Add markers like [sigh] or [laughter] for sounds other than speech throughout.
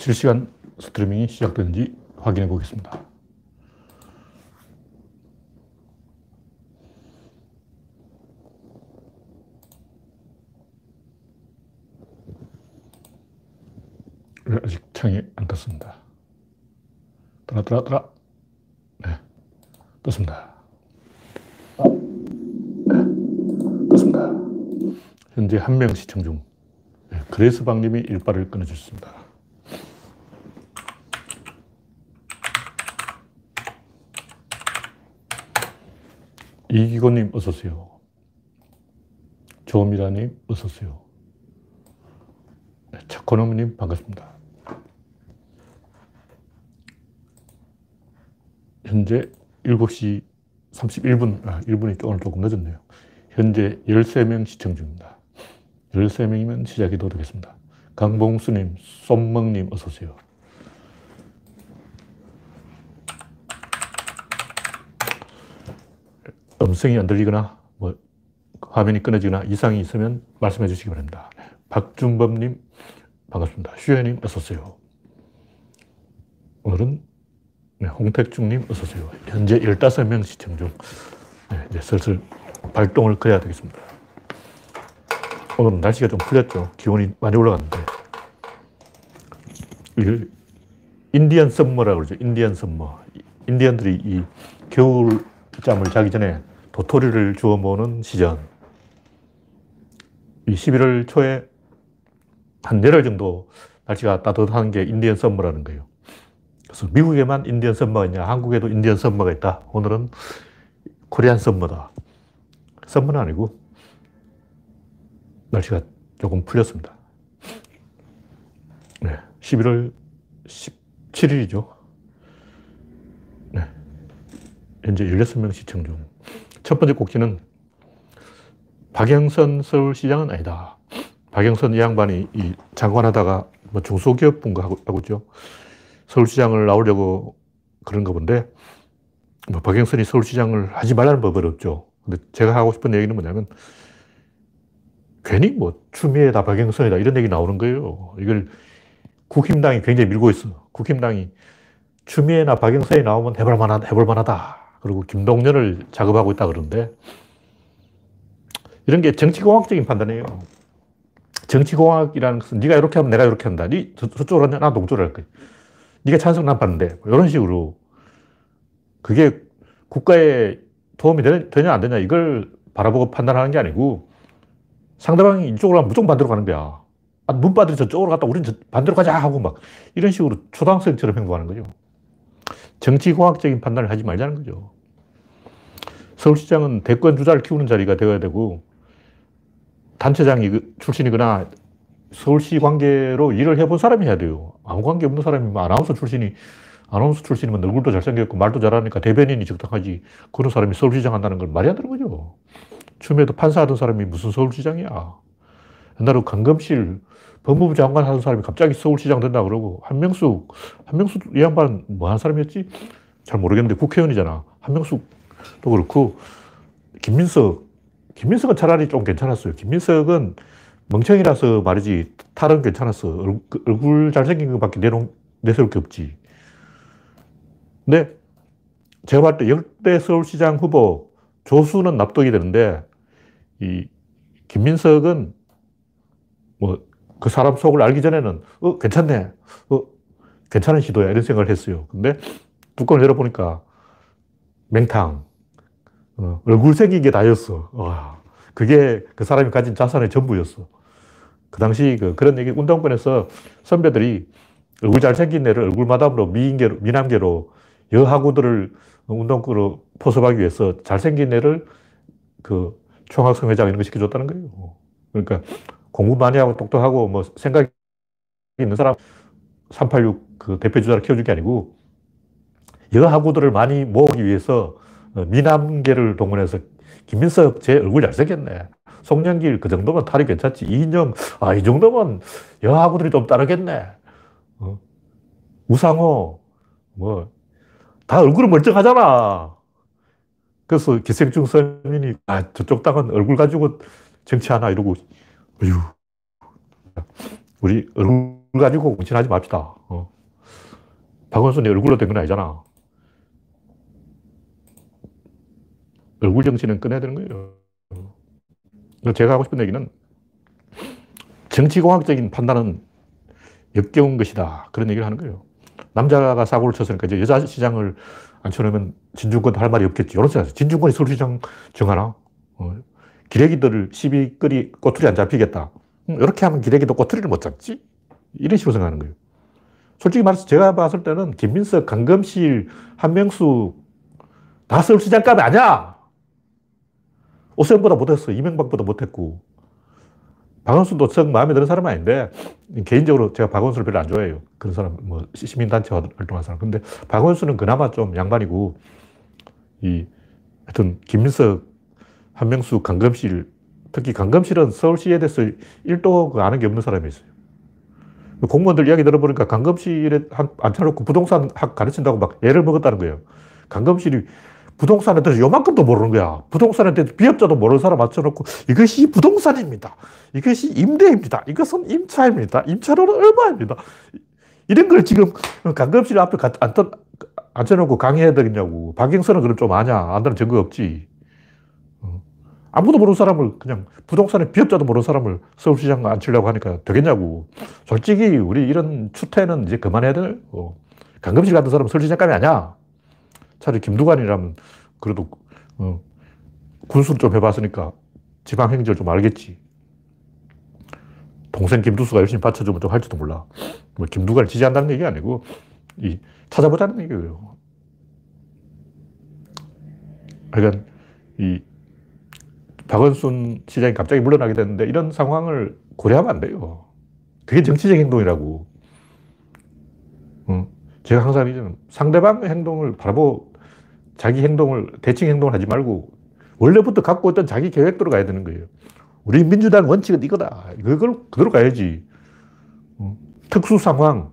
실시간 스트리밍이 시작되는지 확인해 보겠습니다. 아직 창이 안 떴습니다. 떠라, 떠라, 떠라. 네. 떴습니다. 네. 떴습니다. 현재 한 명 시청 중. 네. 그레스 방님이 일발을 끊어주셨습니다. 이기곤님, 어서오세요. 조미라님, 어서오세요. 네, 차코노님, 반갑습니다. 현재 7시 31분, 아, 1분이 오늘 조금 늦었네요. 현재 13명 시청 중입니다. 13명이면 시작해도 되겠습니다. 강봉수님, 쏨멍님, 어서오세요. 음성이 안 들리거나, 뭐, 화면이 끊어지거나 이상이 있으면 말씀해 주시기 바랍니다. 박준범님, 반갑습니다. 슈현님, 어서오세요. 오늘은 네, 홍택중님 어서오세요. 현재 15명 시청 중. 네, 이제 슬슬 발동을 걸어야 되겠습니다. 오늘 날씨가 좀 풀렸죠. 기온이 많이 올라갔는데. Indian summer라고 그러죠. Indian summer. 인디언들이 이 겨울 잠을 자기 전에 도토리를 주워 모으는 시절. 이 11월 초에 한 열흘 정도 날씨가 따뜻한 게 Indian summer라는 거예요. 그래서 미국에만 Indian summer가 있냐, 한국에도 Indian summer가 있다. 오늘은 Korean summer다. summer는 아니고 날씨가 조금 풀렸습니다. 네, 11월 17일이죠. 네, 현재 16명 시청 중. 첫 번째 꼭지는 박영선 서울시장은 아니다. 박영선 이 양반이 이 장관하다가 뭐 중소기업분과 하고, 하고 있죠. 서울시장을 나오려고 그런가 본데, 뭐 박영선이 서울시장을 하지 말라는 법은 없죠. 근데 제가 하고 싶은 얘기는 뭐냐면, 괜히 뭐 추미애다, 박영선이다, 이런 얘기 나오는 거예요. 이걸 국힘당이 굉장히 밀고 있어. 국힘당이 추미애나 박영선이 나오면 해볼 만하다, 해볼 만하다. 그리고 김동연을 작업하고 있다 그러는데, 이런 게 정치공학적인 판단이에요. 정치공학이라는 것은 네가 이렇게 하면 내가 이렇게 한다. 네 저 쪽으로 하면 나 동쪽으로 할 거야. 네가 찬성 난 반대. 뭐 이런 식으로 그게 국가에 도움이 되냐 안 되냐 이걸 바라보고 판단하는 게 아니고 상대방이 이쪽으로 가면 무조건 반대로 가는 거야. 아, 문바들이 저쪽으로 갔다 우리는 반대로 가자 하고 막 이런 식으로 초등학생처럼 행동하는 거죠. 정치공학적인 판단을 하지 말자는 거죠. 서울시장은 대권 주자를 키우는 자리가 되어야 되고 단체장이 그 출신이거나 서울시 관계로 일을 해본 사람이 해야 돼요. 아무 관계 없는 사람이면 뭐 아나운서 출신이, 아나운서 출신이면 얼굴도 잘생겼고 말도 잘하니까 대변인이 적당하지. 그런 사람이 서울시장 한다는 건 말이 안 되는 거죠. 처음에도 판사하던 사람이 무슨 서울시장이야. 옛날에 강금실 법무부 장관 하던 사람이 갑자기 서울시장 된다 그러고 한명숙, 한명숙 이 양반 뭐 하는 사람이었지? 잘 모르겠는데 국회의원이잖아. 한명숙도 그렇고 김민석, 김민석은 차라리 좀 괜찮았어요. 김민석은 멍청이라서 말이지 탈은 괜찮았어. 그 얼굴 잘생긴 것밖에 내놓, 내세울 게 없지. 근데 제가 봤을 때 역대 서울시장 후보 조수는 납득이 되는데 이 김민석은 뭐 그 사람 속을 알기 전에는 어 괜찮네. 어 괜찮은 시도야 이런 생각을 했어요. 근데 뚜껑을 열어보니까 맹탕. 어, 얼굴 생긴 게 다였어. 와, 그게 그 사람이 가진 자산의 전부였어. 그 당시 그 그런 얘기 운동권에서 선배들이 얼굴 잘생긴 애를 얼굴 마담으로 미인계로, 미남계로 여하구들을 운동권으로 포섭하기 위해서 잘생긴 애를 그 총학생 회장 이런 거 시켜줬다는 거예요. 그러니까 공부 많이 하고 똑똑하고 뭐 생각이 있는 사람 386 그 대표 주자를 키워준 게 아니고 여하구들을 많이 모으기 위해서 미남계를 동원해서 김민석 제 얼굴 잘생겼네. 송영길 그 정도면 탈이 괜찮지. 이인영, 아, 이 정도면 여하구들이 좀 따르겠네. 어? 우상호, 뭐, 다 얼굴은 멀쩡하잖아. 그래서 기생충 서민이, 아, 저쪽 땅은 얼굴 가지고 정치하나 이러고, 어휴. 우리 얼굴 가지고 뭉친하지 맙시다. 어. 박원순이 얼굴로 된 건 아니잖아. 얼굴 정치는 꺼내야 되는 거예요. 제가 하고 싶은 얘기는 정치공학적인 판단은 역겨운 것이다. 그런 얘기를 하는 거예요. 남자가 사고를 쳤으니까 이제 여자 시장을 앉혀놓으면 진중권 할 말이 없겠지. 이런 생각. 진중권이 서울시장 정하나? 어. 기레기들을 시비거리 꼬투리 안 잡히겠다. 음, 이렇게 하면 기레기도 꼬투리를 못 잡지? 이런 식으로 생각하는 거예요. 솔직히 말해서 제가 봤을 때는 김민석, 강금실, 한명수 다 서울시장감이 아니야! 오세훈보다 못했어. 이명박보다 못했고. 박원순도 썩 마음에 드는 사람은 아닌데, 개인적으로 제가 박원순을 별로 안 좋아해요. 그런 사람, 뭐, 시민단체 활동하는 사람. 근데 박원순은 그나마 좀 양반이고, 이, 하여튼, 김민석, 한명수, 강금실, 특히 강금실은 서울시에 대해서 1도 그 아는 게 없는 사람이 있어요. 공무원들 이야기 들어보니까 강금실에 앉혀놓고 부동산 학 가르친다고 막 예를 먹었다는 거예요. 강금실이 부동산에 대해서 요만큼도 모르는 거야. 부동산에 대해서 비업자도 모르는 사람 맞춰놓고 이것이 부동산입니다. 이것이 임대입니다. 이것은 임차입니다. 임차료는 얼마입니다. 이런 걸 지금 강금실 앞에 앉혀놓고 강의해야 되겠냐고. 박영선은 그럼 좀 아냐. 안다는 증거 없지. 어. 아무도 모르는 사람을 그냥 부동산에 비업자도 모르는 사람을 서울시장 앉히려고 하니까 되겠냐고. 솔직히 우리 이런 추태는 이제 그만해야 돼. 어. 강금실 같은 사람은 서울시장감이 아니야. 차라리 김두관이라면 그래도 어, 군수를 좀 해봤으니까 지방 행정을 좀 알겠지. 동생 김두수가 열심히 받쳐주면 좀 할지도 몰라. 뭐 김두관을 지지한다는 얘기 아니고 이 찾아보자는 얘기예요. 그러니까 이 박원순 시장이 갑자기 물러나게 됐는데 이런 상황을 고려하면 안 돼요. 그게 정치적 행동이라고. 제가 항상 상대방 행동을 바라보 자기 행동을, 대칭 행동을 하지 말고 원래부터 갖고 있던 자기 계획대로 가야 되는 거예요. 우리 민주당 원칙은 이거다. 그걸 그대로 가야지. 어, 특수 상황,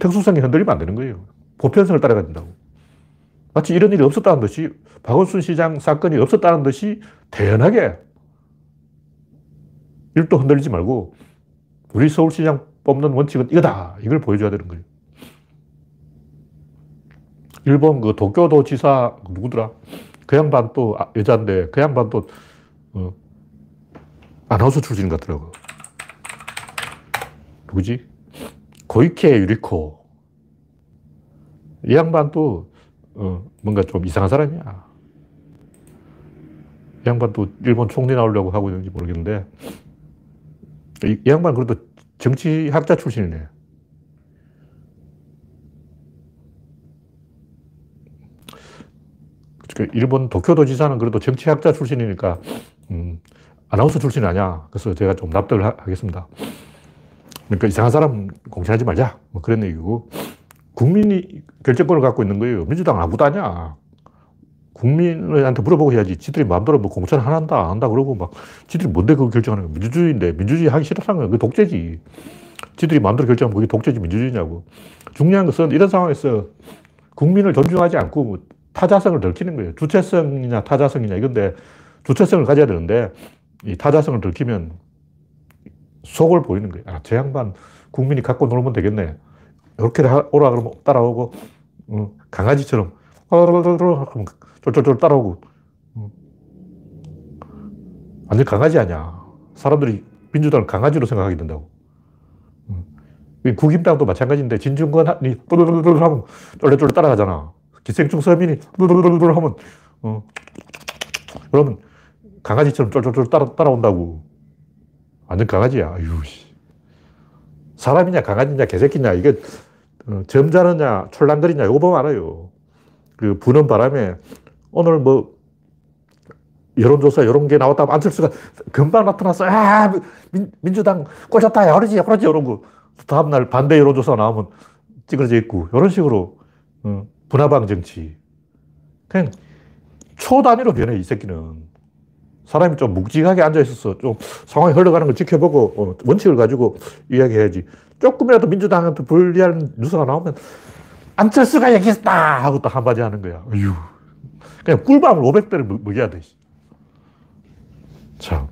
특수성이 흔들리면 안 되는 거예요. 보편성을 따라가야 된다고. 마치 이런 일이 없었다는 듯이 박원순 시장 사건이 없었다는 듯이 태연하게 일도 흔들리지 말고 우리 서울시장 뽑는 원칙은 이거다. 이걸 보여줘야 되는 거예요. 일본 그 도쿄도 지사 누구더라? 그 양반 또 아, 여자인데 그 양반 또 어, 아나운서 출신 같더라고. 누구지? 고이케 유리코. 이 양반 또 어, 뭔가 좀 이상한 사람이야. 이 양반 또 일본 총리 나오려고 하고 있는지 모르겠는데 이, 이 양반 그래도 정치학자 출신이네. 그 일본 도쿄도 지사는 그래도 정치학자 출신이니까, 음, 아나운서 출신이 아니야. 그래서 제가 좀 납득을 하, 겠습니다 그러니까 이상한 사람 공천하지 말자. 뭐 그런 얘기고. 국민이 결정권을 갖고 있는 거예요. 민주당 아무도 아니야. 국민한테 물어보고 해야지. 지들이 마음대로 뭐 공천 안 한다, 안 한다 그러고 막, 지들이 뭔데 그거 결정하는 거야. 민주주의인데, 민주주의 하기 싫다는 거야. 그게 독재지. 지들이 마음대로 결정하면 그게 독재지, 민주주의냐고. 중요한 것은 이런 상황에서 국민을 존중하지 않고 뭐 타자성을 들키는 거예요. 주체성이냐 타자성이냐 이건데 주체성을 가져야 되는데 이 타자성을 들키면 속을 보이는 거예요. 아, 저 양반 국민이 갖고 놀면 되겠네. 이렇게 오라 그러면 따라오고 어, 강아지처럼 쫄쫄쫄 따라오고 어. 완전 강아지 아니야. 사람들이 민주당을 강아지로 생각하게 된다고. 어. 국힘당도 마찬가지인데 진중권이 하면 쫄쫄쫄 따라가잖아. 기생충 서민이 르르르르 하면, 어, 그러면 강아지처럼 쫄쫄쫄 따라, 따라온다고. 완전 강아지야. 아유, 사람이냐, 강아지냐, 개새끼냐, 이게 어, 점잖으냐, 촐랑거리냐, 이거 보면 알아요. 그 부는 바람에 오늘 뭐 여론조사 이런 게 나왔다면 안철수가 금방 나타났어. 아, 민, 민주당 꽂혔다. 야, 그러지, 그러지, 이런 거. 다음날 반대 여론조사 나오면 찌그러져 있고, 이런 식으로, 어, 분화방 정치. 그냥 초 단위로 변해, 이 새끼는. 사람이 좀 묵직하게 앉아 있어서 좀 상황이 흘러가는 걸 지켜보고 어, 원칙을 가지고 이야기해야지. 조금이라도 민주당한테 불리한 뉴스가 나오면 안철수가 얘기했다! 하고 또 한마디 하는 거야. 어휴. 그냥 꿀밤을 500배를 먹여야 돼. 자,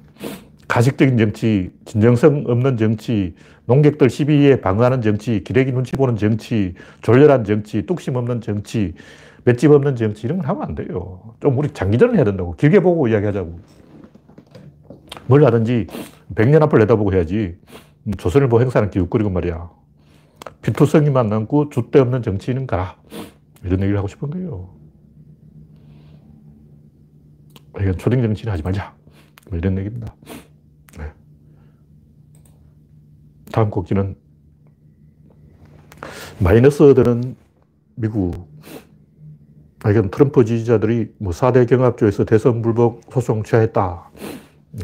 가식적인 정치, 진정성 없는 정치, 농객들 시비에 방어하는 정치, 기레기 눈치 보는 정치, 졸렬한 정치, 뚝심 없는 정치, 맷집 없는 정치, 이런 걸 하면 안 돼요. 좀 우리 장기전을 해야 된다고. 길게 보고 이야기하자고. 뭘 하든지 100년 앞을 내다보고 해야지. 음, 조선일보 행사는 기웃거리고 말이야. 피투성이만 남고 줏대 없는 정치인은 가라. 이런 얘기를 하고 싶은 거예요. 이건 초딩 정치는 하지 말자. 뭐 이런 얘기입니다. 네. 다음 곡지는 마이너스 되는 미국. 아, 이건 트럼프 지지자들이 뭐 4대 경합조에서 대선 불복 소송 취하했다.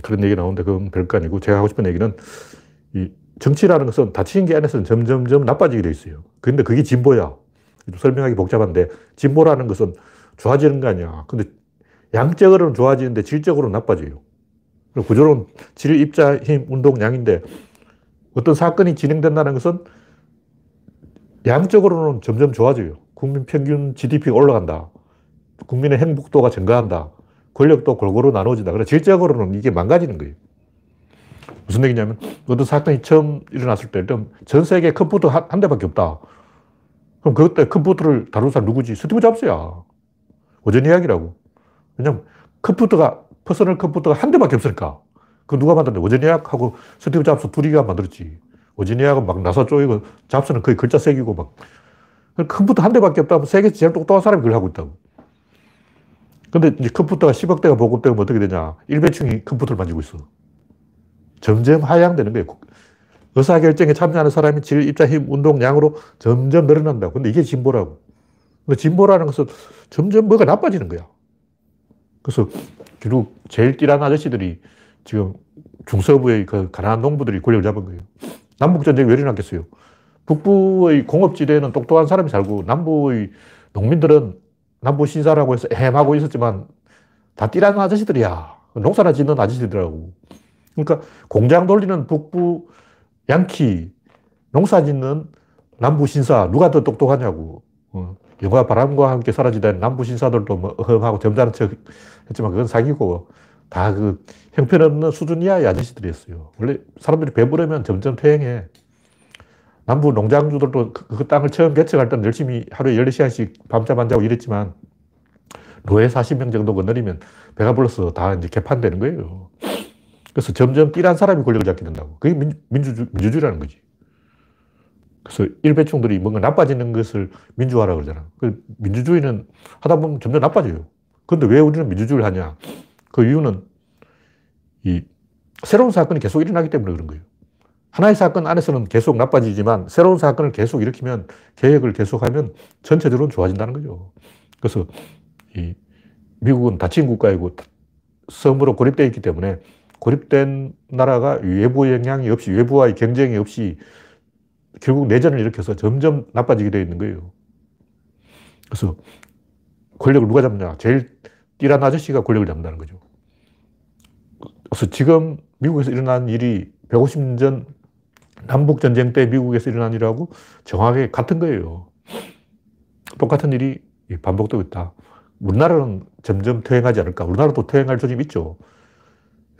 그런 얘기 나오는데 그건 별거 아니고 제가 하고 싶은 얘기는 이 정치라는 것은 다치는 게 안에서는 점점점 나빠지게 돼 있어요. 근데 그게 진보야. 설명하기 복잡한데 진보라는 것은 좋아지는 거 아니야. 근데 양적으로는 좋아지는데 질적으로는 나빠져요. 구조론 질, 입자, 힘, 운동, 양인데 어떤 사건이 진행된다는 것은 양적으로는 점점 좋아져요. 국민 평균 GDP가 올라간다. 국민의 행복도가 증가한다. 권력도 골고루 나눠진다. 그래 질적으로는 이게 망가지는 거예요. 무슨 얘기냐면 어떤 사건이 처음 일어났을 때 전 세계 컴퓨터 한, 한 대밖에 없다. 그럼 그때 컴퓨터를 다룬 사람 누구지? 스티브 잡스야. 오전 이야기라고. 왜냐면 컴퓨터가, 퍼스널 컴퓨터가 한 대밖에 없으니까. 그 누가 만들었는데 워즈니악하고 스티브 잡스 둘이가 만들었지. 워즈니악은 막 나사 쪼이고 잡스는 거의 글자 새기고 막. 컴퓨터 한 대밖에 없다면 세계에서 제일 똑똑한 사람이 그걸 하고 있다고. 근데 이제 컴퓨터가 10억 대가 보급되면 어떻게 되냐. 일배충이 컴퓨터를 만지고 있어. 점점 하향되는 거예요. 의사결정에 참여하는 사람이 질, 입자, 힘, 운동, 양으로 점점 늘어난다고. 근데 이게 진보라고. 근데 진보라는 것은 점점 뭐가 나빠지는 거야. 그래서 결국 제일 띠란 아저씨들이 지금 중서부의 그 가난한 농부들이 권력을 잡은 거예요. 남북전쟁이 왜 일어났겠어요? 북부의 공업지대는 똑똑한 사람이 살고 남부의 농민들은 남부 신사라고 해서 헤매하고 있었지만 다 띠란 아저씨들이야. 농사나 짓는 아저씨들이라고. 그러니까 공장 돌리는 북부 양키, 농사 짓는 남부 신사, 누가 더 똑똑하냐고. 어. 영화 바람과 함께 사라지던 남부 신사들도 뭐 어흠하고 점잖은 척 했지만 그건 사기고 다 그 형편없는 수준 이하의 아저씨들이었어요. 원래 사람들이 배부르면 점점 퇴행해. 남부 농장주들도 그, 그 땅을 처음 개척할 때는 열심히 하루에 14시간씩 밤잠 안 자고 일했지만 노예 40명 정도 건너리면 배가 불러서 다 이제 개판되는 거예요. 그래서 점점 띠란 사람이 권력을 잡게 된다고. 그게 민, 민주주, 민주주의라는 거지. 그래서 일배충들이 뭔가 나빠지는 것을 민주화라고 그러잖아. 그 민주주의는 하다 보면 점점 나빠져요. 그런데 왜 우리는 민주주의를 하냐? 그 이유는 이 새로운 사건이 계속 일어나기 때문에 그런 거예요. 하나의 사건 안에서는 계속 나빠지지만 새로운 사건을 계속 일으키면 계획을 계속하면 전체적으로 좋아진다는 거죠. 그래서 이 미국은 닫힌 국가이고 섬으로 고립되어 있기 때문에 고립된 나라가 외부 영향이 없이 외부와의 경쟁이 없이 결국 내전을 일으켜서 점점 나빠지게 되어 있는 거예요. 그래서 권력을 누가 잡냐? 제일 띠란 아저씨가 권력을 잡는다는 거죠. 그래서 지금 미국에서 일어난 일이 150년 전 남북전쟁 때 미국에서 일어난 일하고 정확하게 같은 거예요. 똑같은 일이 반복되고 있다. 우리나라는 점점 퇴행하지 않을까? 우리나라도 퇴행할 조짐이 있죠.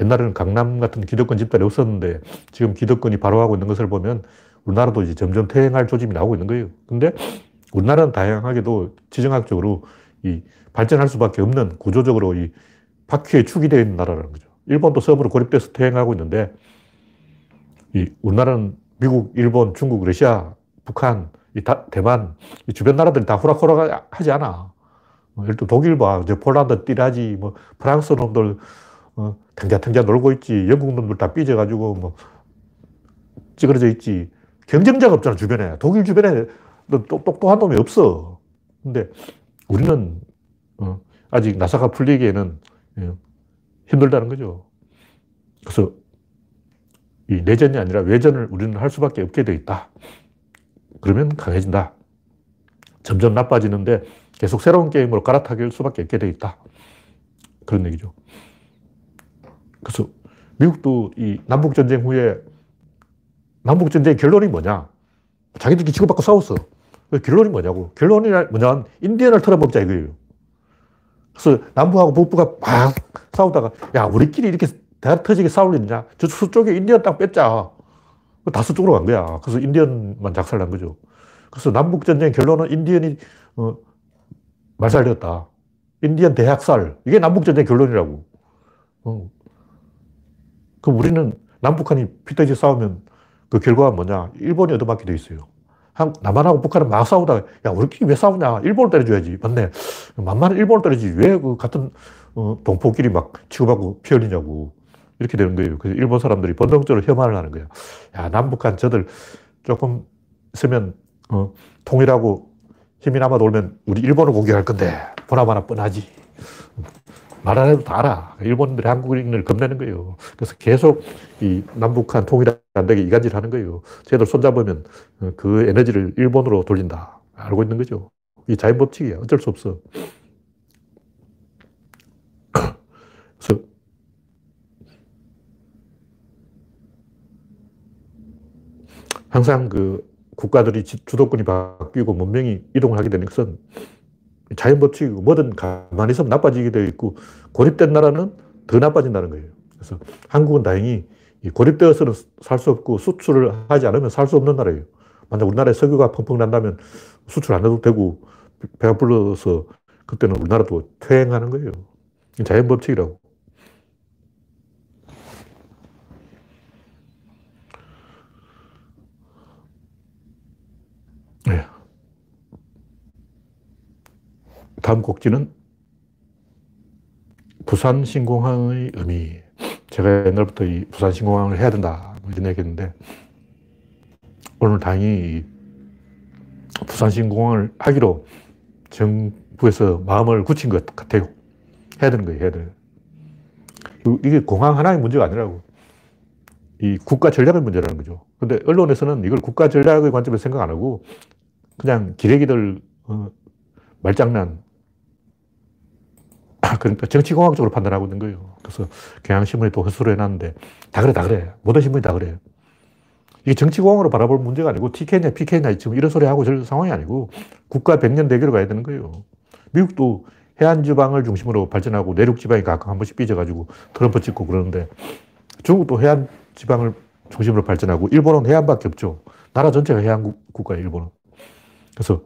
옛날에는 강남 같은 기득권 집단이 없었는데 지금 기득권이 바로하고 있는 것을 보면 우리나라도 이제 점점 퇴행할 조짐이 나오고 있는 거예요. 근데 우리나라는 다양하게도 지정학적으로 이 발전할 수밖에 없는 구조적으로 이 바퀴에 축이 되어 있는 나라라는 거죠. 일본도 섬으로 고립돼서 퇴행하고 있는데 이 우리나라는 미국, 일본, 중국, 러시아, 북한, 이 다, 대만, 이 주변 나라들이 다 호락호락 하지 않아. 뭐 예를 들어 독일 봐. 저 폴란드 띠라지, 뭐 프랑스 놈들 어, 탱자탱자 놀고 있지. 영국 놈들 다 삐져가지고 뭐 찌그러져 있지. 경쟁자가 없잖아, 주변에. 독일 주변에 똑똑한 놈이 없어. 근데 우리는 어, 아직 나사가 풀리기에는 예, 힘들다는 거죠. 그래서 이 내전이 아니라 외전을 우리는 할 수밖에 없게 돼 있다. 그러면 강해진다. 점점 나빠지는데 계속 새로운 게임으로 갈아타길 수밖에 없게 돼 있다. 그런 얘기죠. 그래서 미국도 이 남북전쟁 후에 남북전쟁 결론이 뭐냐? 자기들끼리 치고받고 싸웠어. 그 결론이 뭐냐고. 결론이 뭐냐면 인디언을 털어먹자 이거예요. 그래서 남부하고 북부가 막 싸우다가 야 우리끼리 이렇게 대가 터지게 싸울 일이냐? 저 서쪽에 인디언 땅 뺐자. 다 서쪽으로 간 거야. 그래서 인디언만 작살난 거죠. 그래서 남북전쟁 결론은 인디언이, 어, 말살되었다. 인디언 대학살. 이게 남북전쟁 결론이라고. 어. 그럼 우리는 남북한이 피터지 싸우면 그 결과가 뭐냐? 일본이 얻어맞게 돼 있어요. 한, 남한하고 북한은 막 싸우다가, 야, 우리끼리 왜 싸우냐? 일본을 때려줘야지. 맞네. 만만한 일본을 때리지. 왜 그 같은, 어, 동포끼리 막 치고받고 피 흘리냐고. 이렇게 되는 거예요. 그래서 일본 사람들이 본능적으로 혐한을 하는 거예요. 야, 남북한 저들 조금 있으면, 어, 통일하고 힘이 남아 돌면 우리 일본을 공격할 건데, 보나마나 뻔하지. 말 안 해도 다 알아. 일본들이 한국인을 겁내는 거예요. 그래서 계속 이 남북한 통일 안 되게 이간질 하는 거예요. 쟤들 손잡으면 어, 그 에너지를 일본으로 돌린다. 알고 있는 거죠. 이 자연 법칙이야. 어쩔 수 없어. [coughs] 그래서 항상 그 국가들이 주도권이 바뀌고 문명이 이동을 하게 되는 것은 자연 법칙이고 뭐든 가만히 있으면 나빠지게 되어 있고 고립된 나라는 더 나빠진다는 거예요. 그래서 한국은 다행히 고립되어서는 살 수 없고 수출을 하지 않으면 살 수 없는 나라예요. 만약 우리나라에 석유가 펑펑 난다면 수출 안 해도 되고 배가 불러서 그때는 우리나라도 퇴행하는 거예요. 자연 법칙이라고. 네. 다음 곡지는 부산 신공항의 의미. 제가 옛날부터 이 부산 신공항을 해야 된다. 뭐 이런 얘기 했는데, 오늘 다행히 부산 신공항을 하기로 정부에서 마음을 굳힌 것 같아요. 해야 되는 거예요, 해야 돼. 이게 공항 하나의 문제가 아니라고. 이 국가 전략의 문제라는 거죠. 근데 언론에서는 이걸 국가 전략의 관점에서 생각 안 하고, 그냥 기레기들, 어, 말장난, 그러니까 정치공학적으로 판단하고 있는 거예요. 그래서 경향신문이 또 허수로 해놨는데 다 그래, 다 그래. 모든 신문이 다 그래요. 이게 정치공학으로 바라볼 문제가 아니고 TK냐, PK냐 지금 이런 소리 하고 저런 상황이 아니고 국가 백년 대결로 가야 되는 거예요. 미국도 해안지방을 중심으로 발전하고 내륙지방이 가끔 한 번씩 삐져가지고 트럼프 찍고 그러는데 중국도 해안지방을 중심으로 발전하고 일본은 해안밖에 없죠. 나라 전체가 해안 국가예요, 일본은. 그래서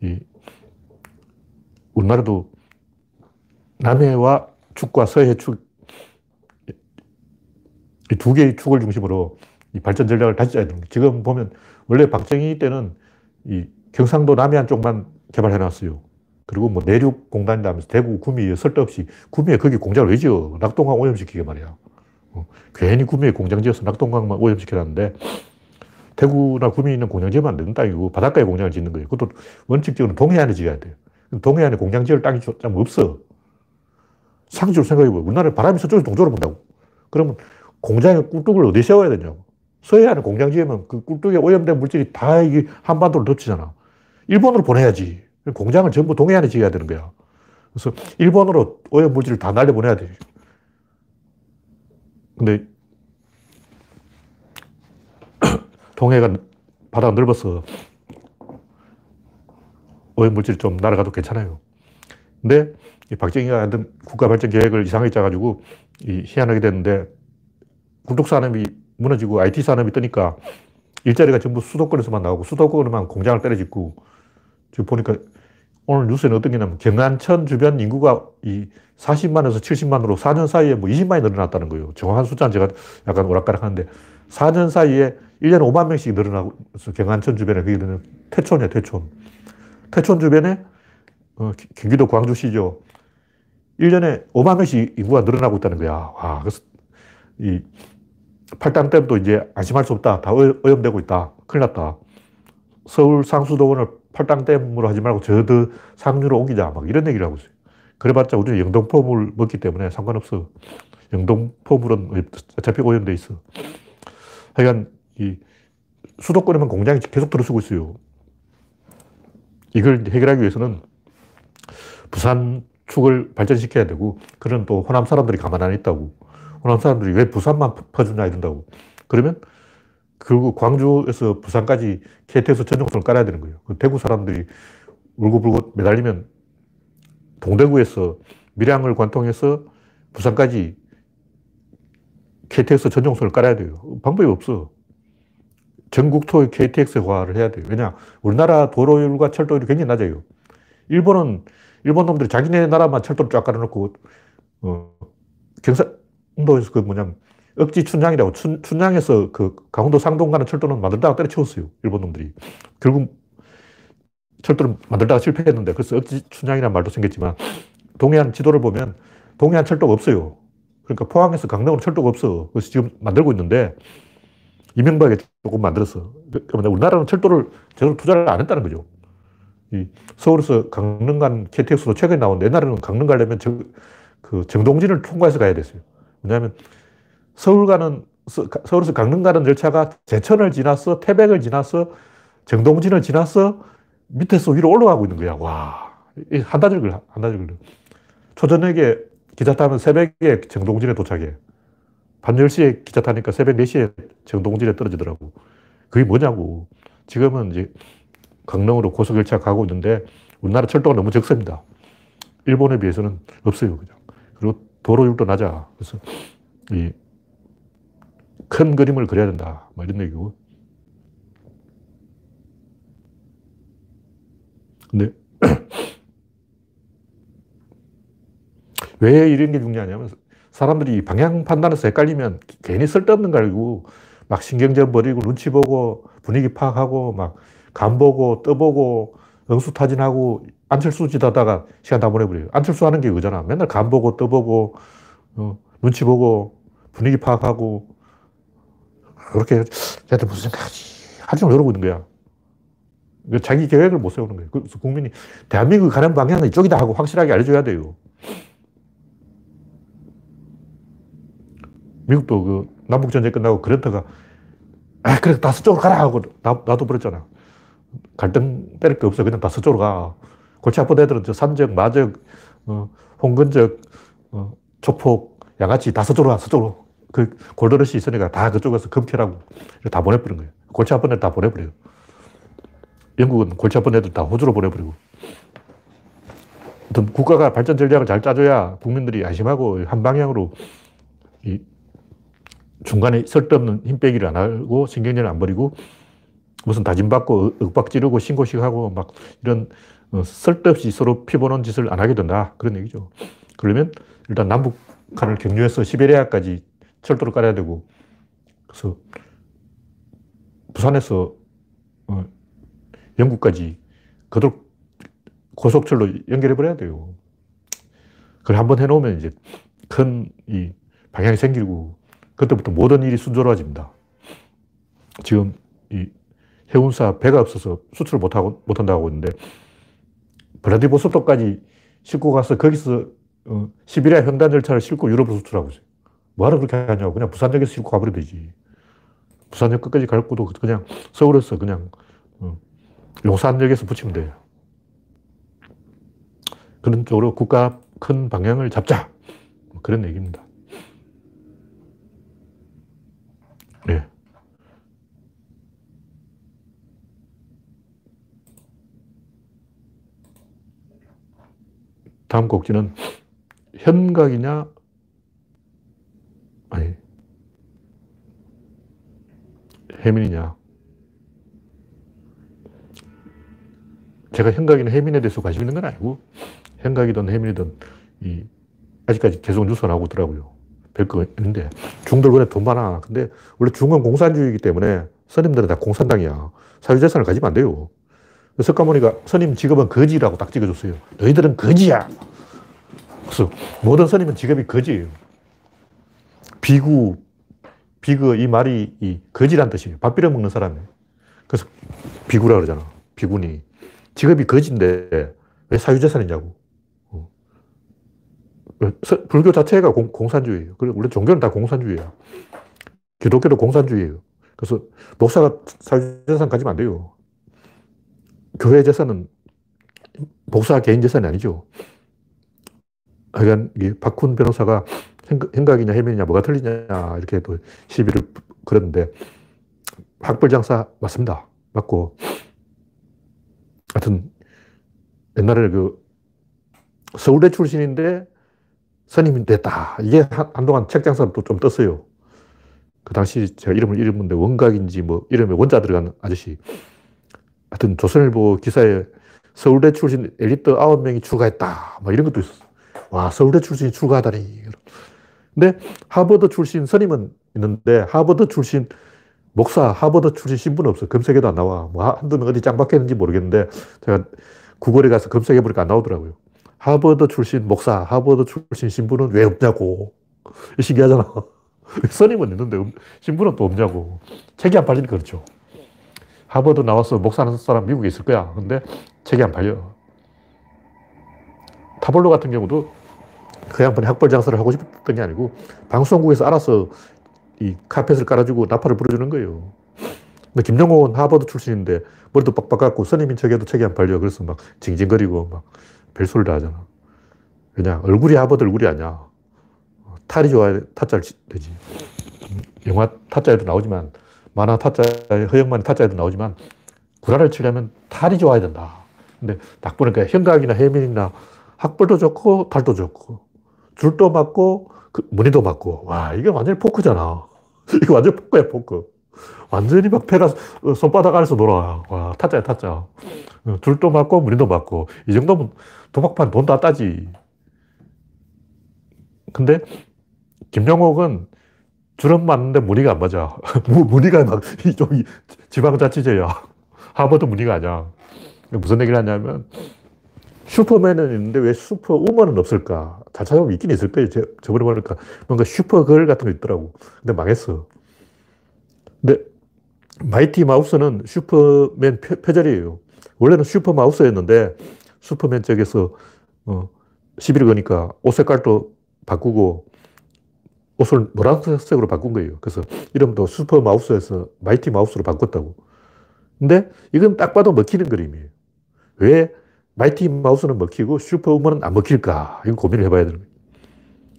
이 우리나라도 남해와 축과 서해 축, 이 두 개의 축을 중심으로 이 발전 전략을 다시 짜야 됩니다. 지금 보면 원래 박정희 때는 이 경상도 남해안 쪽만 개발해 놨어요. 그리고 뭐 내륙 공단이다 면서 대구, 구미에 쓸데없이 구미에 거기 공장을 왜 지어? 낙동강 오염시키게 말이야. 어, 괜히 구미에 공장 지어서 낙동강만 오염시켜 놨는데 대구나 구미에 있는 공장 지으면 안 되는 땅이고 바닷가에 공장을 짓는 거예요. 그것도 원칙적으로 동해안에 지어야 돼요. 동해안에 공장 지을 땅이 좀 없어. 상식적으로 생각해보면 우리나라에 바람이 서쪽에서 동쪽으로 분다고. 그러면 공장의 꿀뚝을 어디 세워야 되냐고. 서해안에 공장 지으면 그 꿀뚝에 오염된 물질이 다 이게 한반도를 덮치잖아. 일본으로 보내야지. 공장을 전부 동해안에 지어야 되는 거야. 그래서 일본으로 오염 물질을 다 날려보내야 돼. 근데 [coughs] 동해가 바다가 넓어서 오염 물질이 좀 날아가도 괜찮아요. 근데 박정희가 하던 국가 발전 계획을 이상하게 짜가지고 희한하게 됐는데 굴뚝 산업이 무너지고 IT 산업이 뜨니까 일자리가 전부 수도권에서만 나오고 수도권에만 공장을 때려짓고 지금 보니까 오늘 뉴스에는 어떤 게 있냐면 경안천 주변 인구가 이 40만에서 70만으로 4년 사이에 뭐 20만이 늘어났다는 거예요. 정확한 숫자는 제가 약간 오락가락 하는데 4년 사이에 1년에 5만 명씩 늘어나고 경안천 주변에 그게 태촌이에요, 태촌. 태촌 주변에 어, 경기도 광주시죠. 1년에 5만 명씩 인구가 늘어나고 있다는 거야. 와, 그래서 이 팔당댐도 이제 안심할 수 없다. 다 오염되고 있다. 큰일 났다. 서울 상수도원을 팔당댐으로 하지 말고 저더 상류로 옮기자. 막 이런 얘기를 하고 있어요. 그래봤자 우리는 영동포물 먹기 때문에 상관없어. 영동포물은 어차피 오염돼 있어. 하여간 이 수도권에만 공장이 계속 들어서고 있어요. 이걸 해결하기 위해서는 부산 축을 발전시켜야 되고, 그런 또 호남 사람들이 가만 안 있다고. 호남 사람들이 왜 부산만 퍼주냐 이런다고. 그러면 결국 광주에서 부산까지 KTX 전용선을 깔아야 되는 거예요. 그 대구 사람들이 울고불고 매달리면 동대구에서 밀양을 관통해서 부산까지 KTX 전용선을 깔아야 돼요. 방법이 없어. 전국 토의 KTX화를 해야 돼요. 왜냐? 우리나라 도로율과 철도율이 굉장히 낮아요. 일본은, 일본 놈들이 자기네 나라만 철도를 쫙 깔아놓고, 어, 경상도에서 그 뭐냐면, 억지 춘향이라고, 춘, 춘향에서 그 강원도 상동 가는 철도는 만들다가 때려치웠어요. 일본 놈들이. 결국 철도를 만들다가 실패했는데, 그래서 억지 춘향이라는 말도 생겼지만, 동해안 지도를 보면 동해안 철도가 없어요. 그러니까 포항에서 강릉으로 철도가 없어. 그래서 지금 만들고 있는데, 이명박이 조금 만들었어. 그러면 우리나라는 철도를 제대로 투자를 안 했다는 거죠. 이 서울에서 강릉 간 KTX로 최근에 나오는데 옛날에는 강릉 가려면 저, 그 정동진을 통과해서 가야 됐어요. 왜냐하면 서울 가는, 서울에서 강릉 가는 열차가 제천을 지나서 태백을 지나서 정동진을 지나서 밑에서 위로 올라가고 있는 거야. 와. 한 달을 걸려. 한 달을 걸려. 초저녁에 기차 타면 새벽에 정동진에 도착해. 밤 10시에 기차 타니까 새벽 4시에 정동진에 떨어지더라고. 그게 뭐냐고. 지금은 이제 강릉으로 고속열차 가고 있는데 우리나라 철도가 너무 적습니다. 일본에 비해서는 없어요. 그냥. 그리고 도로율도 낮아. 그래서 이 큰 그림을 그려야 된다. 뭐 이런 얘기고. 근데 [clears throat] 왜 이런 게 중요하냐면 사람들이 방향 판단에서 헷갈리면 괜히 쓸데없는 거 알고 막 신경전 버리고 눈치 보고 분위기 파악하고 막 간 보고 떠보고 응수타진하고 안철수 짓하다가 시간 다 보내버려요. 안철수 하는 게 그잖아. 맨날 간 보고 떠보고 어, 눈치 보고 분위기 파악하고 그렇게 쟤한테 무슨 생각하지? 하지 이러고 있는 거야. 자기 계획을 못 세우는 거예요. 그래서 국민이 대한민국 가는 방향은 이쪽이다 하고 확실하게 알려줘야 돼요. 미국도 그 남북전쟁 끝나고 그랜터가 아, 그래, 다 서쪽으로 가라 하고 나, 나도 버렸잖아. 갈등 때릴 게 없어. 그냥 다 서쪽으로 가. 골치 아픈 애들은 저 산적, 마적, 어, 홍근적, 어, 조폭, 양아치 다 서쪽으로 가, 서쪽으로. 그 골드러시 있으니까 다 그쪽에서 금캐라고 다 보내버린 거예요. 골치 아픈 애들 다 보내버려요. 영국은 골치 아픈 애들 다 호주로 보내버리고. 어떤 국가가 발전 전략을 잘 짜줘야 국민들이 안심하고 한 방향으로 이 중간에 쓸데없는 힘 빼기를 안 하고 신경전을 안 버리고 무슨 다짐받고 윽박 지르고 신고식 하고 막 이런 어, 쓸데없이 서로 피보는 짓을 안 하게 된다. 그런 얘기죠. 그러면 일단 남북한을 경유해서 시베리아까지 철도를 깔아야 되고 그래서 부산에서 어, 영국까지 그도 고속철로 연결해 버려야 돼요. 그걸 한번 해놓으면 이제 큰 이 방향이 생기고 그때부터 모든 일이 순조로워집니다. 지금 이 해운사 배가 없어서 수출을 못하고, 못한다고 하고 있는데, 브라디보스토까지 싣고 가서 거기서 어, 시베리아 횡단 열차를 싣고 유럽으로 수출하고 있어요. 뭐하러 그렇게 하냐고. 그냥 부산역에서 싣고 가버리면 되지. 부산역 끝까지 갈 것도 그냥 서울에서 그냥 어, 용산역에서 붙이면 돼요. 그런 쪽으로 국가 큰 방향을 잡자. 뭐 그런 얘기입니다. 네. 다음 곡지는 현각이냐, 아니, 해민이냐. 제가 현각이나 해민에 대해서 관심 있는 건 아니고, 현각이든 해민이든, 이, 아직까지 계속 뉴스가 나오고 있더라고요. 별거 있는데, 중들 원래 돈 많아. 근데 원래 중은 공산주의이기 때문에 스님들은 다 공산당이야. 사유재산을 가지면 안 돼요. 석가모니가 스님 직업은 거지라고 딱 찍어줬어요. 너희들은 거지야. 그래서 모든 스님은 직업이 거지예요. 비구, 비구 이 말이 이 거지란 뜻이에요. 밥 비려 먹는 사람이에요. 그래서 비구라 그러잖아. 비구니. 직업이 거지인데 왜 사유재산이냐고. 어. 불교 자체가 공, 산주의예요 그리고 원래 종교는 다 공산주의예요. 기독교도 공산주의예요. 그래서 목사가 사유재산 가지면 안 돼요. 교회 재산은 목사 개인 재산이 아니죠. 하여간 박훈 변호사가 행각이냐 해면이냐 뭐가 틀리냐 이렇게 또 시비를 걸었는데 학벌 장사 맞습니다. 맞고 하여튼 옛날에 그 서울대 출신인데 선임이 됐다. 이게 한동안 책 장사도 좀 떴어요. 그 당시 제가 이름을 잃었는데 원각인지 뭐 이름에 원자 들어간 아저씨. 하여튼 조선일보 기사에 서울대 출신 엘리트 9명이 출가했다. 뭐 이런 것도 있었어. 와, 서울대 출신이 출가하다니. 근데 하버드 출신 선임은 있는데 하버드 출신 목사, 하버드 출신 신분은 없어. 검색해도 안 나와. 뭐 한두 명 어디 짱 박혔는지 모르겠는데 제가 구글에 가서 검색해보니까 안 나오더라고요. 하버드 출신 목사, 하버드 출신 신분은 왜 없냐고. 신기하잖아. [laughs] 선임은 있는데 신분은 또 없냐고. 책이 안 팔리니까 그렇죠. 하버드 나와서 목사하는 사람 미국에 있을 거야. 근데 책이 안 팔려. 타블로 같은 경우도 그 양반이 학벌 장사를 하고 싶었던 게 아니고 방송국에서 알아서 이 카펫을 깔아주고 나팔을 불어주는 거예요. 근데 김영호는 하버드 출신인데 머리도 빡빡 고 선임인 척해도 책이 안 팔려. 그래서 막 징징거리고 막 별소리를 다 하잖아. 그냥 얼굴이 하버드 얼굴이 아니야. 탈이 좋아야 타짜를 되지. 영화 타짜에도 나오지만 만화 타짜에 허영만 타짜에도 나오지만 구라를 치려면 탈이 좋아야 된다. 근데 딱 보니까 현각이나 혜민이나 학벌도 좋고 탈도 좋고 줄도 맞고 그 무늬도 맞고 와 이게 완전히 포크잖아. [laughs] 이거 완전 포크야 포크. 완전히 막 패가 어, 손바닥 안에서 놀아. 와 타짜야 타짜. 어, 줄도 맞고 무늬도 맞고 이 정도면 도박판 돈 다 따지. 근데 김영옥은 줄은 맞는데 무늬가 안 맞아. [laughs] 무늬가 막, 좀 지방자치제야. [laughs] 하버드 무늬가 아니야. 무슨 얘기를 하냐면, 슈퍼맨은 있는데 왜 슈퍼우먼은 없을까? 잘 찾아보면 있긴 있을 거예요. 저, 저번에 보니까 뭔가 슈퍼걸 같은 거 있더라고. 근데 망했어. 근데 마이티 마우스는 슈퍼맨 표, 절이에요 원래는 슈퍼 마우스였는데 슈퍼맨 쪽에서 어, 시비를 거니까 옷 색깔도 바꾸고 옷을 노란색으로 바꾼 거예요. 그래서 이름도 슈퍼 마우스에서 마이티 마우스로 바꿨다고. 근데 이건 딱 봐도 먹히는 그림이에요. 왜 마이티 마우스는 먹히고 슈퍼우먼은 안 먹힐까? 이건 고민을 해봐야 되는 거예요.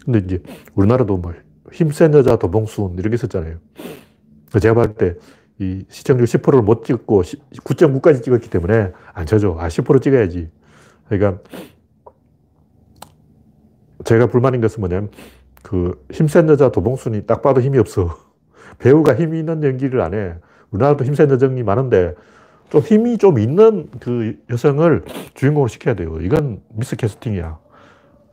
근데 이제 우리나라도 뭐 힘센 여자 도봉순 이런 게 있었잖아요. 제가 봤을 때 이 시청률 10%를 못 찍고 9.9까지 찍었기 때문에 안 쳐줘. 아, 10% 찍어야지. 그러니까 제가 불만인 것은 뭐냐면 그 힘센 여자 도봉순이 딱 봐도 힘이 없어. [laughs] 배우가 힘이 있는 연기를 안 해. 우리나라도 힘센 여정이 많은데 좀 힘이 좀 있는 그 여성을 주인공으로 시켜야 돼요. 이건 미스 캐스팅이야.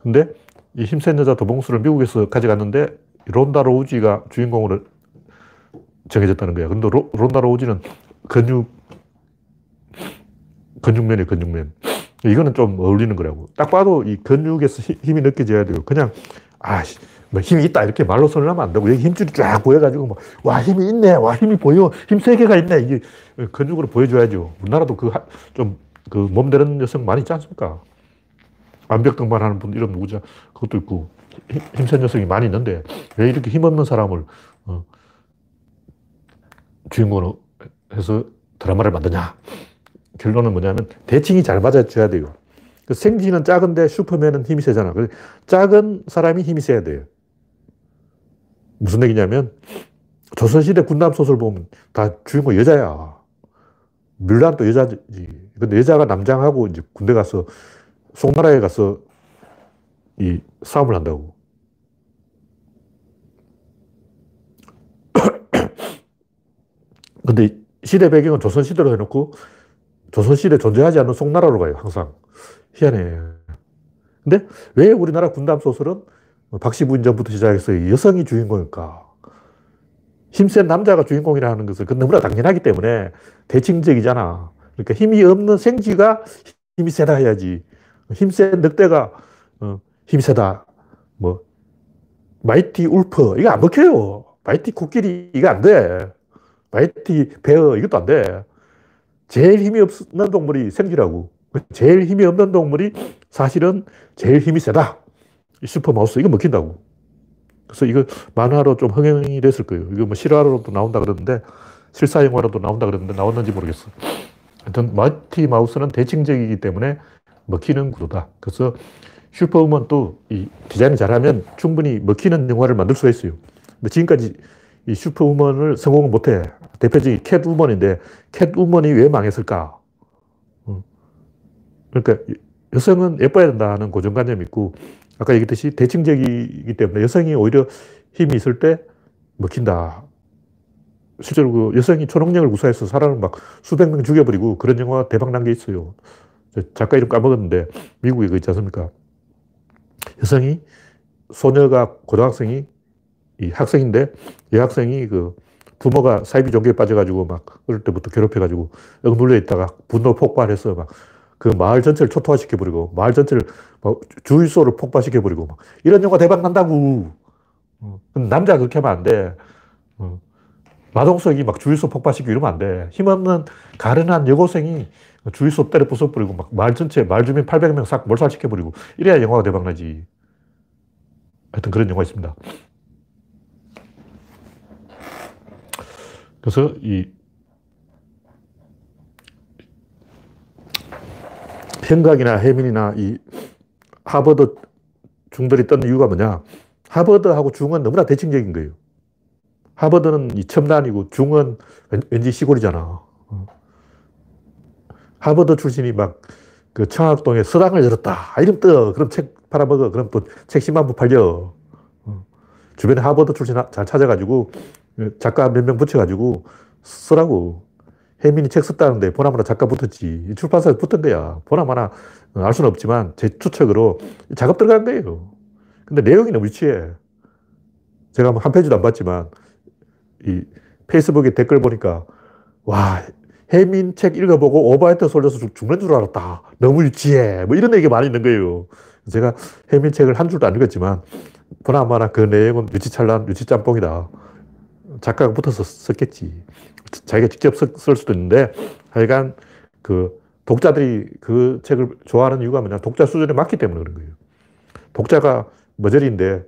근데 이 힘센 여자 도봉수를 미국에서 가져갔는데 론다 로우지가 주인공으로 정해졌다는 거야. 근데 로, 론다 로우지는 근육, 근육면이에요, 근육면. 이거는 좀 어울리는 거라고. 딱 봐도 이 근육에서 힘이 느껴져야 돼요. 그냥, 아, 뭐 힘이 있다 이렇게 말로 설명하면 안 되고 여기 힘줄이 쫙 보여가지고 뭐, 와 힘이 있네 와 힘이 보여 힘 세 개가 있네. 이게 근육으로 보여줘야죠. 우리나라도 그 좀 그 몸되는 여성 많이 있지 않습니까? 암벽 등반 하는 분 이름 누구죠? 그것도 있고 힘센 여성이 많이 있는데 왜 이렇게 힘없는 사람을 어, 주인공으로 해서 드라마를 만드냐? 결론은 뭐냐면 대칭이 잘 맞아줘야 돼요. 그 생쥐는 작은데 슈퍼맨은 힘이 세잖아. 작은 사람이 힘이 세야 돼요. 무슨 얘기냐면 조선시대 군남 소설 보면 다 주인공 여자야. 뮬란도 여자지. 근데 여자가 남장하고 이제 군대 가서 송나라에 가서 이 싸움을 한다고. [coughs] 근데 시대 배경은 조선시대로 해놓고 조선시대 존재하지 않는 송나라로 가요, 항상. 희한해. 근데 왜 우리나라 군담 소설은 박시부인전부터 시작해서 여성이 주인공일까? 힘센 남자가 주인공이라는 것을 그 너무나 당연하기 때문에 대칭적이잖아. 그러니까 힘이 없는 생쥐가 힘이 세다 해야지. 힘센 늑대가 어, 힘이 세다. 뭐 mighty wolf 이거 안 먹혀요. mighty 코끼리 이거 안 돼. mighty bear 이것도 안 돼. 제일 힘이 없는 동물이 생쥐라고. 제일 힘이 없는 동물이 사실은 제일 힘이 세다. 슈퍼 마우스 이거 먹힌다고. 그래서 이거 만화로 좀 흥행이 됐을 거예요. 이거 뭐 실화로도 나온다 그러는데 실사 영화로도 나온다 그러는데 나왔는지 모르겠어. 하여튼 마티 마우스는 대칭적이기 때문에 먹히는 구도다. 그래서 슈퍼우먼도 이 디자인을 잘하면 충분히 먹히는 영화를 만들 수가 있어요. 근데 지금까지 이 슈퍼우먼을 성공을 못해. 대표적인 캣우먼인데 캣우먼이 왜 망했을까? 그러니까 여성은 예뻐야 된다는 고정관념이 있고 아까 얘기했듯이 대칭적이기 때문에 여성이 오히려 힘이 있을 때 먹힌다. 실제로 그 여성이 초능력을 구사해서 사람을 막 수백 명 죽여버리고 그런 영화가 대박 난 게 있어요. 작가 이름 까먹었는데 미국에 그 있지 않습니까? 여성이 소녀가 고등학생이 이 학생인데 여학생이 그 부모가 사이비 종교에 빠져가지고 막 어릴 때부터 괴롭혀가지고 억눌려 있다가 분노 폭발해서 막 그 마을 전체를 초토화시켜버리고 마을 전체를 막 주유소를 폭발시켜버리고 막 이런 영화 대박 난다고. 어, 남자가 그렇게 하면 안 돼. 어, 마동석이 막 주유소 폭발시키고 이러면 안 돼. 힘없는 가련한 여고생이 주유소 때려 부숴버리고 막 마을 전체 마을 주민 800명 싹 몰살시켜버리고 이래야 영화가 대박 나지. 하여튼 그런 영화 있습니다. 그래서 이 평각이나 해민이나 이 하버드 중들이 떴는 이유가 뭐냐? 하버드하고 중은 너무나 대칭적인 거예요. 하버드는 이 첨단이고 중은 왠지 시골이잖아. 어. 하버드 출신이 막 그 청학동에 서당을 열었다. 아, 이름 떠. 그럼 책 팔아먹어. 그럼 또 책 10만 부 팔려. 어. 주변에 하버드 출신 잘 찾아가지고 작가 몇 명 붙여가지고 쓰라고. 혜민이 책 썼다는데 보나마나 작가 붙었지. 출판사에 붙은 거야. 보나마나 알 수는 없지만 제 추측으로 작업 들어간 거예요. 근데 내용이 너무 유치해. 제가 뭐한 페이지도 안 봤지만 이 페이스북에 댓글 보니까 와 혜민 책 읽어보고 오버헤드 솔져서 죽는 줄 알았다. 너무 유치해. 뭐 이런 얘기가 많이 있는 거예요. 제가 혜민 책을 한 줄도 안 읽었지만 보나마나 그 내용은 유치찬란, 유치짬뽕이다. 작가가 붙어서 썼겠지. 자기가 직접 쓸 수도 있는데 하여간 그 독자들이 그 책을 좋아하는 이유가 뭐냐. 독자 수준에 맞기 때문에 그런 거예요. 독자가 머저리인데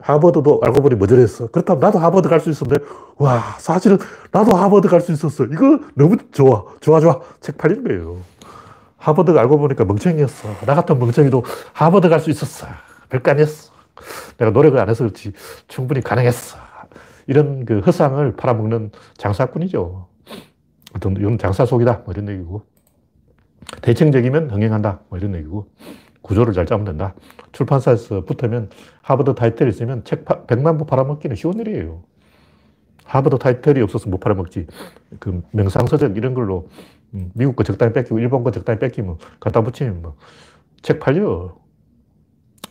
하버드도 알고 보니 머저리했어. 그렇다면 나도 하버드 갈 수 있었는데, 와, 사실은 나도 하버드 갈 수 있었어. 이거 너무 좋아. 좋아, 좋아. 책 팔리는 거예요. 하버드가 알고 보니까 멍청이였어. 나 같은 멍청이도 하버드 갈 수 있었어. 별거 아니었어. 내가 노력을 안 해서 그렇지 충분히 가능했어. 이런 그 허상을 팔아먹는 장사꾼이죠. 어떤, 이건 장사 속이다. 뭐 이런 얘기고. 대칭적이면 흥행한다. 뭐 이런 얘기고. 구조를 잘 짜면 된다. 출판사에서 붙으면 하버드 타이틀이 있으면 책 100만 부 팔아먹기는 쉬운 일이에요. 하버드 타이틀이 없어서 못 팔아먹지. 그 명상서적 이런 걸로 음, 미국 거 적당히 뺏기고 일본 거 적당히 뺏기면 갖다 붙이면 뭐 책 팔려.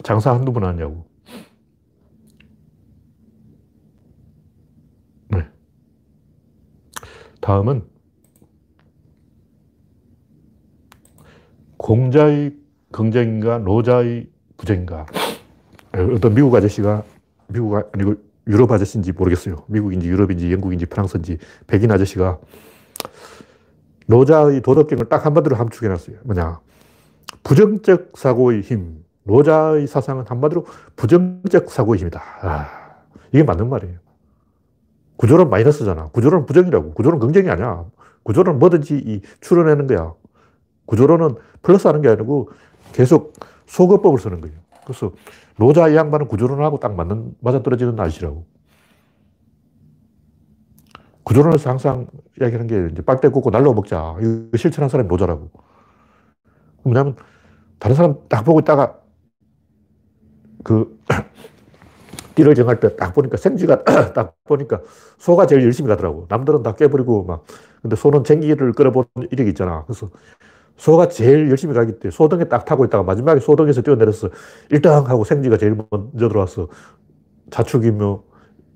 장사 한두 번 하냐고. 네. 다음은 공자의 긍정인가 노자의 부정인가. 어떤 미국 아저씨가 미국 아니고 유럽 아저씨인지 모르겠어요. 미국인지 유럽인지 영국인지 프랑스인지 백인 아저씨가 노자의 도덕경을 딱 한마디로 함축해 놨어요. 뭐냐. 부정적 사고의 힘. 노자의 사상은 한마디로 부정적 사고의 힘이다. 아, 이게 맞는 말이에요. 구조론 마이너스잖아. 구조론 부정이라고. 구조론 긍정이 아니야. 구조론 뭐든지 추론하는 거야. 구조론은 플러스 하는 게 아니고 계속 소거법을 쓰는 거예요. 그래서 노자 이 양반은 구조론하고 딱 맞는, 맞아떨어지는 아저씨라고. 구조론에서 항상 이야기하는 게 이제 빨대 꽂고 날로 먹자. 이거 실천한 사람이 노자라고. 왜냐면 다른 사람 딱 보고 있다가 그 띠를 정할 때 딱 보니까 생쥐가 [clears throat] 딱 보니까 소가 제일 열심히 가더라고. 남들은 다 깨버리고 막. 근데 소는 쟁기를 끌어보는 이력이 있잖아. 그래서 소가 제일 열심히 가기 때문에 소등에 딱 타고 있다가 마지막에 소등에서 뛰어내려서 1등 하고 생쥐가 제일 먼저 들어와서 자축이며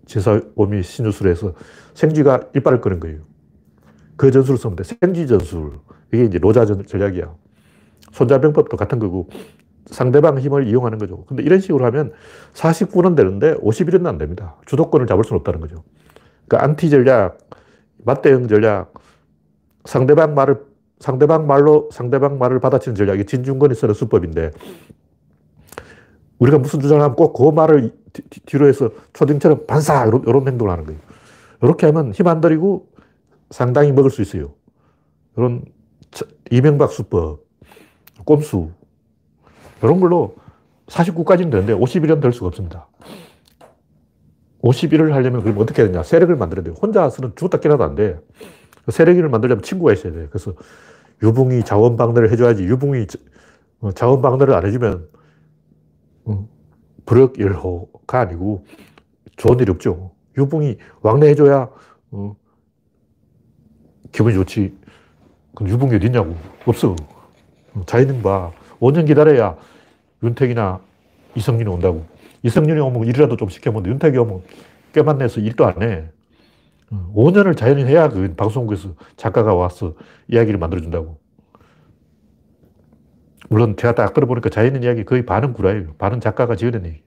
제사오미 신유술을 해서 생쥐가 이빨을 끄는 거예요. 그 전술을 쓰면 돼. 생쥐 전술. 이게 이제 노자 전략이야. 손자병법도 같은 거고 상대방 힘을 이용하는 거죠. 근데 이런 식으로 하면 49는 되는데 51은 안 됩니다. 주도권을 잡을 수는 없다는 거죠. 그러니까 안티 전략, 맞대응 전략, 상대방 말을 상대방 말로 상대방 말을 받아치는 전략이 진중권이 쓰는 수법인데 우리가 무슨 주장을 하면 꼭 그 말을 뒤로 해서 초딩처럼 반사 이런, 이런 행동을 하는 거예요. 이렇게 하면 힘 안 들이고 상당히 먹을 수 있어요. 이런 이명박 수법, 꼼수 이런 걸로 49까지는 되는데 51은 될 수가 없습니다. 51을 하려면 그럼 어떻게 해야 되냐? 세력을 만들어야 돼요. 혼자서는 죽었다 깨나도 안 돼. 세력을 만들려면 친구가 있어야 돼요. 그래서 유붕이 자원방대를 해줘야지 유붕이 어, 자원방대를 안 해주면 어, 불역일호가 아니고 좋은 일이 없죠. 유붕이 왕래해줘야 어, 기분이 좋지. 유분기 어디 있냐고. 없어. 자연인 봐. 5년 기다려야 윤택이나 이성윤이 온다고. 이성윤이 오면 일이라도 좀 시켜보는데 윤택이 오면 꽤만 내서 일도 안 해. 5년을 자연인 해야 그 방송국에서 작가가 와서 이야기를 만들어준다고. 물론 제가 딱 들어보니까 자연인 이야기 거의 반은 구라예요. 반은 작가가 지어낸 얘기.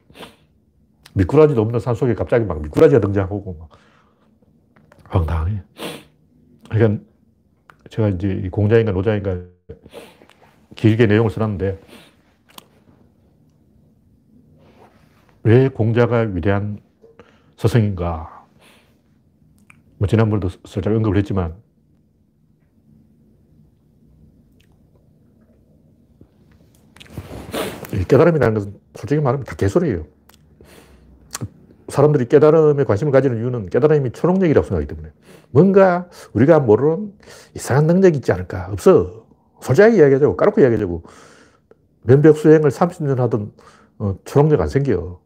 미꾸라지도 없는 산속에 갑자기 막 미꾸라지가 등장하고 막 황당해. 그러니까 제가 이제 공자인가 노자인가 길게 내용을 써놨는데 왜 공자가 위대한 서성인가? 뭐 지난번에도 살짝 언급을 했지만 깨달음이라는 것은 솔직히 말하면 다 개소리예요. 사람들이 깨달음에 관심을 가지는 이유는 깨달음이 초능력이라고 생각하기 때문에 뭔가 우리가 모르는 이상한 능력이 있지 않을까? 없어. 솔직하게 이야기하자고, 까놓고 이야기하자고. 면벽 수행을 30년 하던 어, 초능력 안 생겨. 어.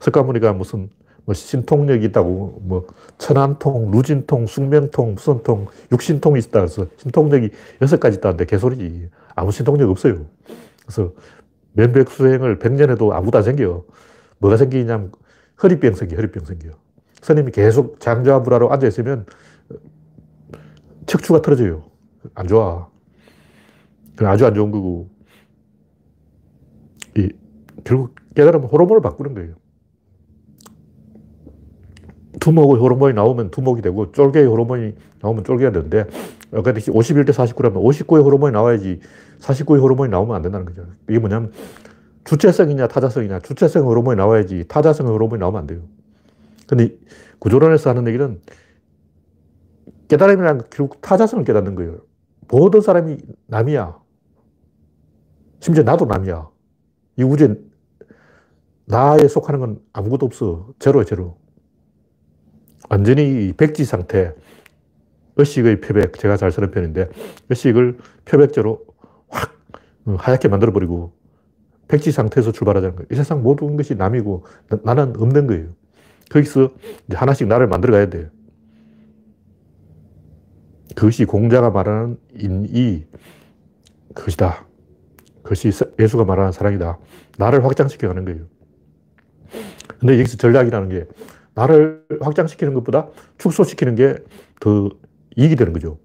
석가모니가 무슨 뭐 신통력이 있다고, 뭐 천안통, 루진통, 숙명통, 무슨 통, 육신통이 있다. 그래서 신통력이 여섯 가지 있다는데 개소리지. 아무 신통력 없어요. 그래서 면벽 수행을 100년 해도 아무도 안 생겨. 뭐가 생기냐면 허리병 생겨, 허리병 생겨. 스님이 계속 장좌불하로 앉아있으면 척추가 틀어져요. 안 좋아. 아주 안 좋은 거고. 이, 결국 깨달으면 호르몬을 바꾸는 거예요. 두목의 호르몬이 나오면 두목이 되고 쫄개의 호르몬이 나오면 쫄개가 되는데 아까 51대 49라면 59의 호르몬이 나와야지 49의 호르몬이 나오면 안 된다는 거죠. 이게 뭐냐면 주체성이냐 타자성이냐 주체성 호르몬이 나와야지 타자성 호르몬이 나오면 안 돼요. 근데 구조론에서 하는 얘기는 깨달음이란 결국 타자성을 깨닫는 거예요. 모든 사람이 남이야. 심지어 나도 남이야. 이 우주에 나에 속하는 건 아무것도 없어. 제로야, 제로. 완전히 백지 상태. 의식의 표백. 제가 잘 쓰는 편인데, 의식을 표백제로 확 하얗게 만들어버리고, 백지 상태에서 출발하자는 거예요. 이 세상 모든 것이 남이고 나 는 없는 거예요. 거기서 하나씩 나를 만들어 가야 돼요. 그것이 공자가 말하는 인이 그것이다. 그것이 예수가 말하는 사랑이다. 나를 확장시켜 가는 거예요. 근데 여기서 전략이라는 게 나를 확장시키는 것보다 축소시키는 게 더 이익이 되는 거죠.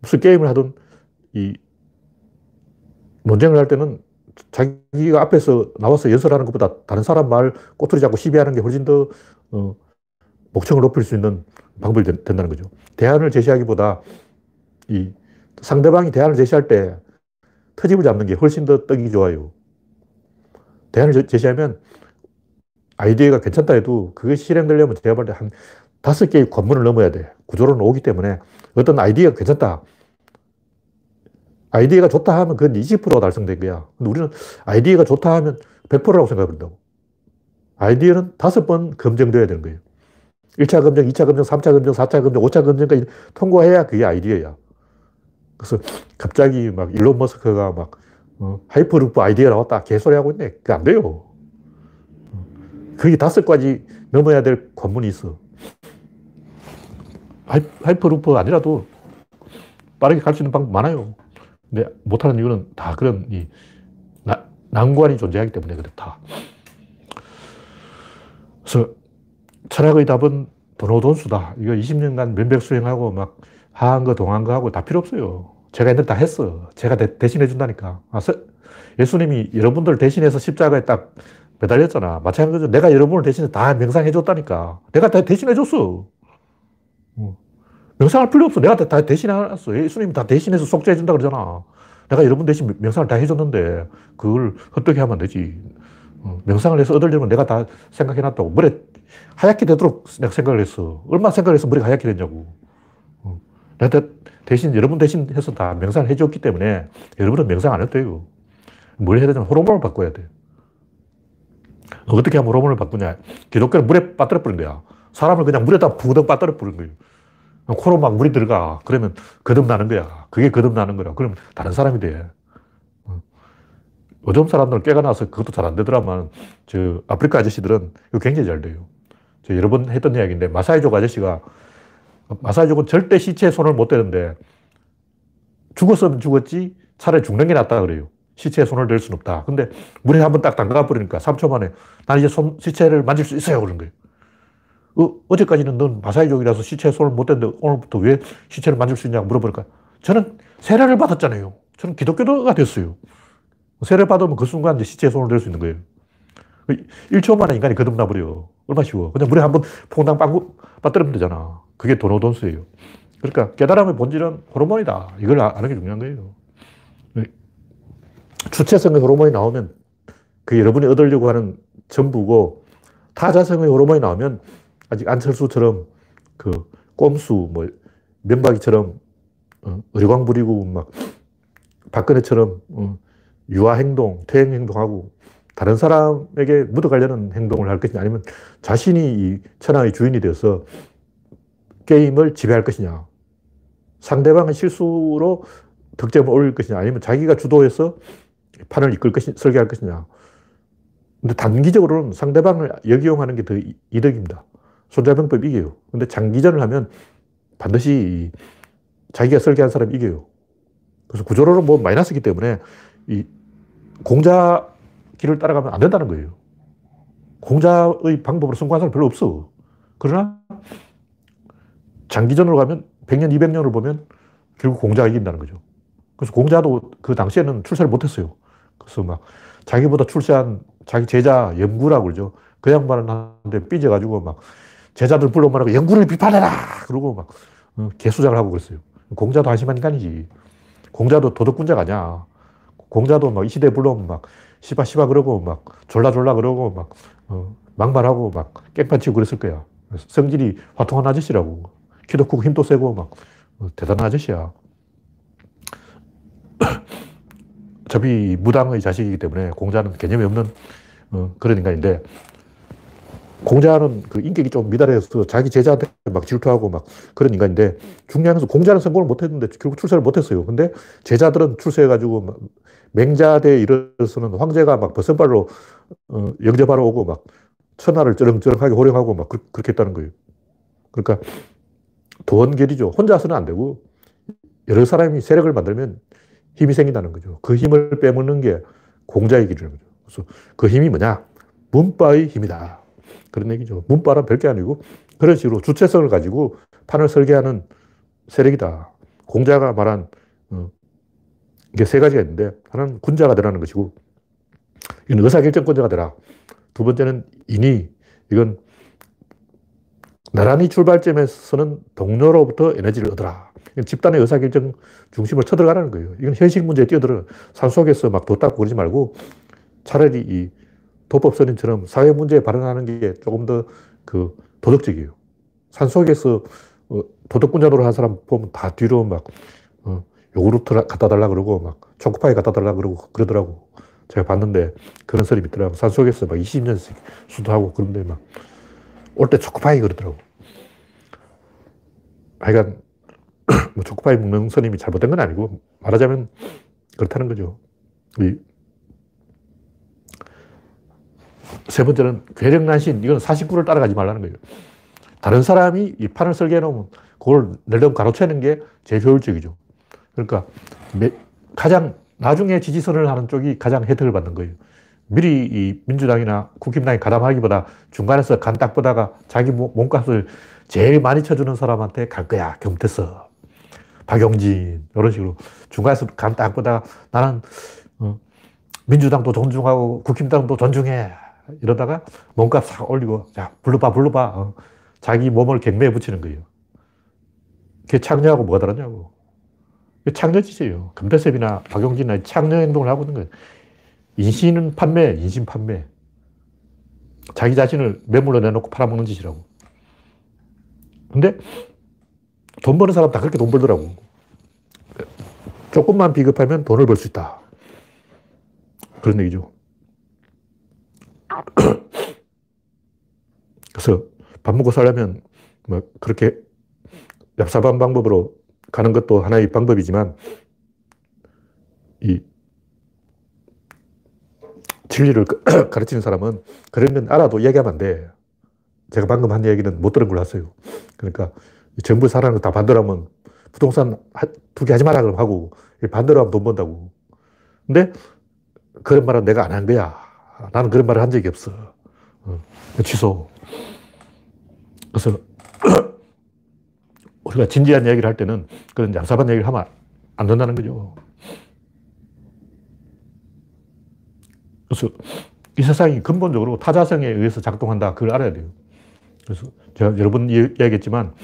무슨 게임을 하든 이 논쟁을 할 때는 자기가 앞에서 나와서 연설하는 것보다 다른 사람 말 꼬투리 잡고 시비하는 게 훨씬 더 어, 목청을 높일 수 있는 방법이 된, 다는 거죠. 대안을 제시하기보다 이 상대방이 대안을 제시할 때 터집을 잡는 게 훨씬 더 떡이 좋아요. 대안을 제시하면 아이디어가 괜찮다 해도 그게 실행되려면 제가 볼 때 한 다섯 개의 관문을 넘어야 돼. 구조론은 오기 때문에 어떤 아이디어가 괜찮다. 아이디어가 좋다 하면 그건 20%가 달성된 거야. 근데 우리는 아이디어가 좋다 하면 100%라고 생각한다고. 아이디어는 다섯 번 검증돼야 되는 거예요. 1차 검증, 2차 검증, 3차 검증, 4차 검증, 5차 검증까지 통과해야 그게 아이디어야. 그래서 갑자기 막 일론 머스크가 막 어, 하이퍼루프 아이디어 나왔다. 개소리 하고 있네. 그게 안 돼요. 그게 다섯 가지 넘어야 될 관문이 있어. 하이, 하이퍼루프 아니라도 빠르게 갈 수 있는 방법 많아요. 근데 못하는 이유는 다 그런 이 나, 난관이 존재하기 때문에 그렇다. 그래서 철학의 답은 도노돈수다. 이거 20년간 면백 수행하고 막 하한 거, 동한 거 하고 다 필요 없어요. 제가 옛날 다 했어. 제가 대, 신해 준다니까. 아, 예수님이 여러분들 대신해서 십자가에 딱 매달렸잖아. 마찬가지로 내가 여러분을 대신해 다 명상해 줬다니까. 내가 다 대신해 줬어. 어. 명상할 필요 없어. 내가 다 대신해놨어. 예수님이 다 대신해서 속죄해준다 그러잖아. 내가 여러분 대신 명상을 다 해줬는데 그걸 헛되게 하면 되지. 어, 명상을 해서 얻으려면 내가 다 생각해놨다고. 머리 하얗게 되도록 내가 생각을 했어. 얼마나 생각을 해서 머리가 하얗게 됐냐고. 어, 내가 대신, 여러분 대신 해서 다 명상을 해줬기 때문에 여러분은 명상 안 해도 돼요. 뭘 해야 되냐면 호르몬을 바꿔야 돼. 어떻게 하면 호르몬을 바꾸냐. 기독교는 물에 빠뜨려 버린 거야. 사람을 그냥 물에다 부덕 빠뜨려 버린 거예요. 코로 막 물이 들어가. 그러면 거듭나는 거야. 그게 거듭나는 거라. 그럼 다른 사람이 돼. 요즘 사람들은 깨가 나서 그것도 잘 안 되더라만, 저, 아프리카 아저씨들은 이거 굉장히 잘 돼요. 저 여러 번 했던 이야기인데, 마사이족 아저씨가 마사지족은 절대 시체에 손을 못 대는데 죽었으면 죽었지 차라리 죽는 게 낫다 그래요. 시체에 손을 댈 수는 없다. 근데 물에 한번 딱 담가 버리니까 3초 만에 난 이제 손, 시체를 만질 수 있어요. 그런 거예요. 어, 제까지는 넌 마사지족이라서 시체에 손을 못 댔는데 오늘부터 왜 시체를 만질 수 있냐고 물어보니까 저는 세례를 받았잖아요. 저는 기독교도가 됐어요. 세례 받으면 그 순간 이제 시체에 손을 댈 수 있는 거예요. 1초 만에 인간이 거듭나 버려. 얼마 쉬워. 그냥 물에 한번 퐁당 빵 빠뜨리면 되잖아. 그게 도노돈스예요. 그러니까 깨달음의 본질은 호르몬이다. 이걸 아, 아는 게 중요한 거예요. 주체성의 호르몬이 나오면 그 여러분이 얻으려고 하는 전부고 타자성의 호르몬이 나오면 아직 안철수처럼 그 꼼수, 뭐 면박이처럼 어, 의광 부리고 막 박근혜처럼 어, 유아 행동, 퇴행 행동하고 다른 사람에게 묻어가려는 행동을 할 것이냐 아니면 자신이 이 천하의 주인이 되어서 게임을 지배할 것이냐 상대방의 실수로 득점을 올릴 것이냐 아니면 자기가 주도해서 판을 이끌 것이 설계할 것이냐 근데 단기적으로는 상대방을 역이용하는 게 더 이득입니다. 손자병법 이겨요. 근데 장기전을 하면 반드시 자기가 설계한 사람이 이겨요. 그래서 구조로는 뭐 마이너스이기 때문에 이 공자 길을 따라가면 안 된다는 거예요. 공자의 방법으로 성공한 사람 별로 없어. 그러나 장기전으로 가면 100년, 200년을 보면 결국 공자가 이긴다는 거죠. 그래서 공자도 그 당시에는 출세를 못했어요. 그래서 막 자기보다 출세한 자기 제자 염구라고 그러죠. 그 양반은 한테 삐져가지고 막 제자들 불러 말하고 염구를 비판해라! 그러고 막 어, 개수작을 하고 그랬어요. 공자도 한심한 인간이지. 공자도 도덕군자가 아니야. 공자도 막 이 시대에 불러오면 막 시바 시바 그러고 막 졸라 졸라 그러고 막 어, 막말하고 막 깽판 치고 그랬을 거야. 성질이 화통한 아저씨라고. 키도 크고 힘도 세고 막 어, 대단한 아저씨야. 어차피 무당의 자식이기 때문에 공자는 개념이 없는 어, 그런 인간인데 공자는 그 인격이 좀 미달해서 자기 제자한테 막 질투하고 막 그런 인간인데 것은 공자는 성공을 못 했는데 결국 출세를 못 했어요. 근데 제자들은 출세해가지고 맹자대에 이르러서는 황제가 막 버선발로 어, 영접하러 오고 막 천하를 쩌렁쩌렁하게 호령하고 막 그, 그렇게 했다는 거예요. 그러니까 도원결이죠. 혼자서는 안 되고 여러 사람이 세력을 만들면 힘이 생긴다는 거죠. 그 힘을 빼먹는 게 공자의 길이라는 거죠. 그래서 그 힘이 뭐냐? 문바의 힘이다. 그런 얘기죠. 문바란 별게 아니고 그런 식으로 주체성을 가지고 판을 설계하는 세력이다. 공자가 말한 어, 이게 세 가지가 있는데 하나는 군자가 되라는 것이고 이건 의사결정권자가 되라. 두 번째는 인이 이건 나란히 출발점에서는 동료로부터 에너지를 얻어라. 집단의 의사결정 중심을 쳐들어가는 거예요. 이건 현실 문제에 뛰어들어. 산 속에서 막도 닦고 그러지 말고 차라리 이 도법선인처럼 사회 문제에 발언하는 게 조금 더 그 도덕적이에요. 산 속에서 어, 도덕군자 노릇 한 사람 보면 다 뒤로 막 어, 요구르트 갖다 달라 그러고 막 초코파이 갖다 달라 그러고 그러더라고. 제가 봤는데 그런 소리 있더라고. 산 속에서 막 20년씩 수도하고 그런데 막 올 때 초코파이 그러더라고. 하여간 [clears throat] 뭐 초코파이 먹는 스님이 잘못된 건 아니고 말하자면 그렇다는 거죠. 세 번째는 괴력난신. 이건 사식구를 따라가지 말라는 거예요. 다른 사람이 이 판을 설계해 놓으면 그걸 낼름 가로채는 게 제일 효율적이죠. 그러니까 가장 나중에 지지선을 하는 쪽이 가장 혜택을 받는 거예요. 미리 이 민주당이나 국힘당이 가담하기보다 중간에서 간 딱 보다가 자기 몸값을 제일 많이 쳐주는 사람한테 갈 거야. 경태서. 박용진. 이런 식으로 중간에서 간 딱 보다가 나는 어, 민주당도 존중하고 국힘당도 존중해. 이러다가 몸값 싹 올리고, 자, 불러봐, 불러봐. 어. 자기 몸을 경매에 붙이는 거예요. 그게 창녀하고 뭐가 다르냐고. 창녀짓이에요. 금태섭이나 박용진이나 창녀 행동을 하고 있는 거예요. 인신은 판매, 인신 판매. 자기 자신을 매물로 내놓고 팔아먹는 짓이라고. 근데 돈 버는 사람 다 그렇게 돈 벌더라고. 조금만 비겁하면 돈을 벌 수 있다. 그런 얘기죠. [clears throat] 그래서 밥 먹고 살려면 뭐 그렇게 얍삽한 방법으로 가는 것도 하나의 방법이지만 이 진리를 [clears throat] 가르치는 사람은 건 알아도 이야기하면 안 돼. 제가 방금 한 얘기는 못 들은 걸로 하세요. 그러니까 정부 사라는 거 다 반대로 하면 부동산 두 개 하지 마라 그럼 하고 반대로 하면 돈 번다고. 근데 그런 말은 내가 안 한 거야. 나는 그런 말을 한 적이 없어. 어, 취소. 그래서 [clears throat] 우리가 진지한 얘기를 할 때는 그런 얍삽한 얘기를 하면 안 된다는 거죠. 그래서 이 세상이 근본적으로 타자성에 의해서 작동한다. 그걸 알아야 돼요. 그래서 제가 여러 번 이야기했지만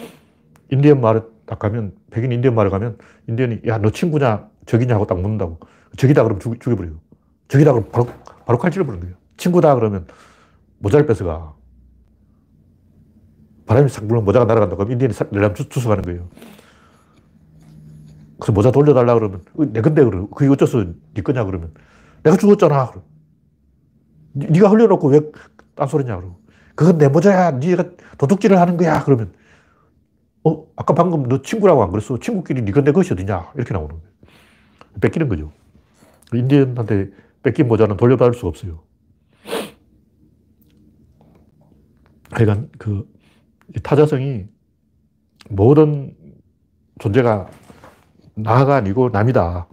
인디언 마을에 딱 가면 백인 인디언 마을에 가면 인디언이 야 너 친구냐 적이냐 하고 딱 묻는다고 적이다 그러면 죽, 죽여버려요. 적이다 그러면 바로, 바로 칼질을 부는 거예요. 친구다 그러면 모자를 뺏어가. 바람이 싹 불면 모자가 날아간다. 그럼 인디언이 날름 주워가는 거예요. 그래서 모자 돌려달라 그러면 어, 내 건데 그러 그게 어째서 네 거냐 그러면 내가 죽었잖아. 그럼. 네가 흘려놓고 왜 딴소리냐 그러고 그건 내 모자야. 네가 도둑질을 하는 거야. 그러면 어 아까 방금 너 친구라고 안 그랬어? 친구끼리 네 건데 것이 어디냐? 이렇게 나오는 거예요. 뺏기는 거죠. 인디언한테 뺏긴 모자는 돌려받을 수가 없어요. 하여간 그 타자성이 모든 존재가 나가 아니고 남이다.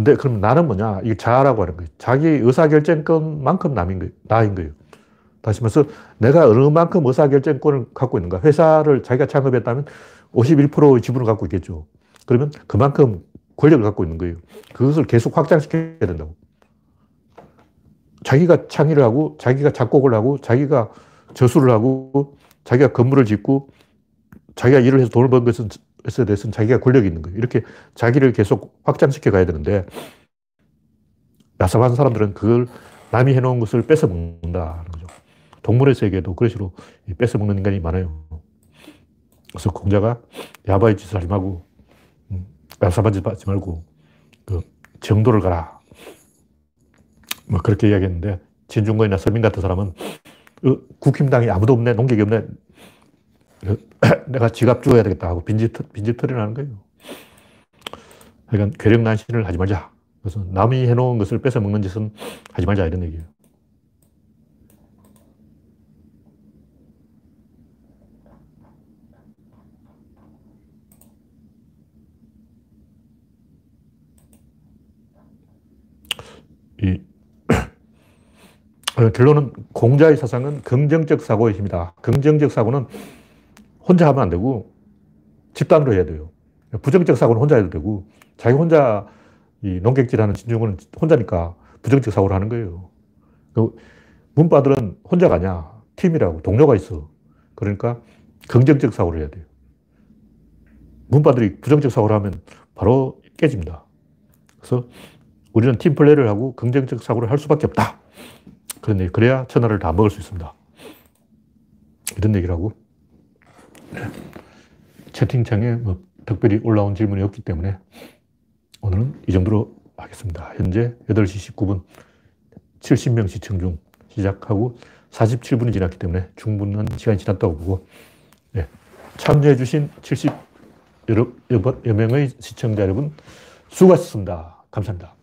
근데 그럼 나는 뭐냐? 이게 자라고 하는 거예요. 자기 의사결정권만큼 남인 거예요. 나인 거예요. 다시 말해서 내가 어느 만큼 의사결정권을 갖고 있는가. 회사를 자기가 창업했다면 51%의 지분을 갖고 있겠죠. 그러면 그만큼 권력을 갖고 있는 거예요. 그것을 계속 확장시켜야 된다고. 자기가 창의를 하고, 자기가 작곡을 하고, 자기가 저수를 하고, 자기가 건물을 짓고, 자기가 일을 해서 돈을 번 것은, 것에 대해서는 자기가 권력이 있는 거예요. 이렇게 자기를 계속 확장시켜 가야 되는데, 야삽한 사람들은 그걸 남이 해놓은 것을 뺏어 먹는다는 거죠. 동물의 세계도 그런 식으로 뺏어 먹는 인간이 많아요. 그래서 공자가 야바의 짓을 하지 말고, 얍삽한 짓 하지 말고, 그 정도를 가라. 뭐 그렇게 이야기했는데, 진중권이나 서민 같은 사람은, 어, 국힘당이 아무도 없네, 농객이 없네. 내가 지갑 주어야 되겠다 하고 빈집, 하는 거예요. 그러니까 괴력난신을 하지 말자. 그래서 남이 해놓은 것을 뺏어 먹는 짓은 하지 말자 이런 얘기예요. 이 [clears throat] 결론은 공자의 사상은 긍정적 사고의 힘이다. 긍정적 사고는 혼자 하면 안 되고 집단으로 해야 돼요. 부정적 사고는 혼자 해도 되고 자기 혼자 이 농객질하는 진중은 혼자니까 부정적 사고를 하는 거예요. 그 문바들은 혼자가 아니야. 팀이라고 동료가 있어. 그러니까 긍정적 사고를 해야 돼요. 문바들이 부정적 사고를 하면 바로 깨집니다. 그래서 우리는 팀 플레이를 하고 긍정적 사고를 할 수밖에 없다. 그런 얘기. 그래야 천하를 다 먹을 수 있습니다. 이런 얘기를 하고. 네. 채팅창에 뭐 특별히 올라온 질문이 없기 때문에 오늘은 이 정도로 하겠습니다. 현재 8시 19분 70명 시청 중 시작하고 47분이 지났기 때문에 충분한 시간이 지났다고 보고 네. 참여해 주신 70여 명의 시청자 여러분 수고하셨습니다. 감사합니다.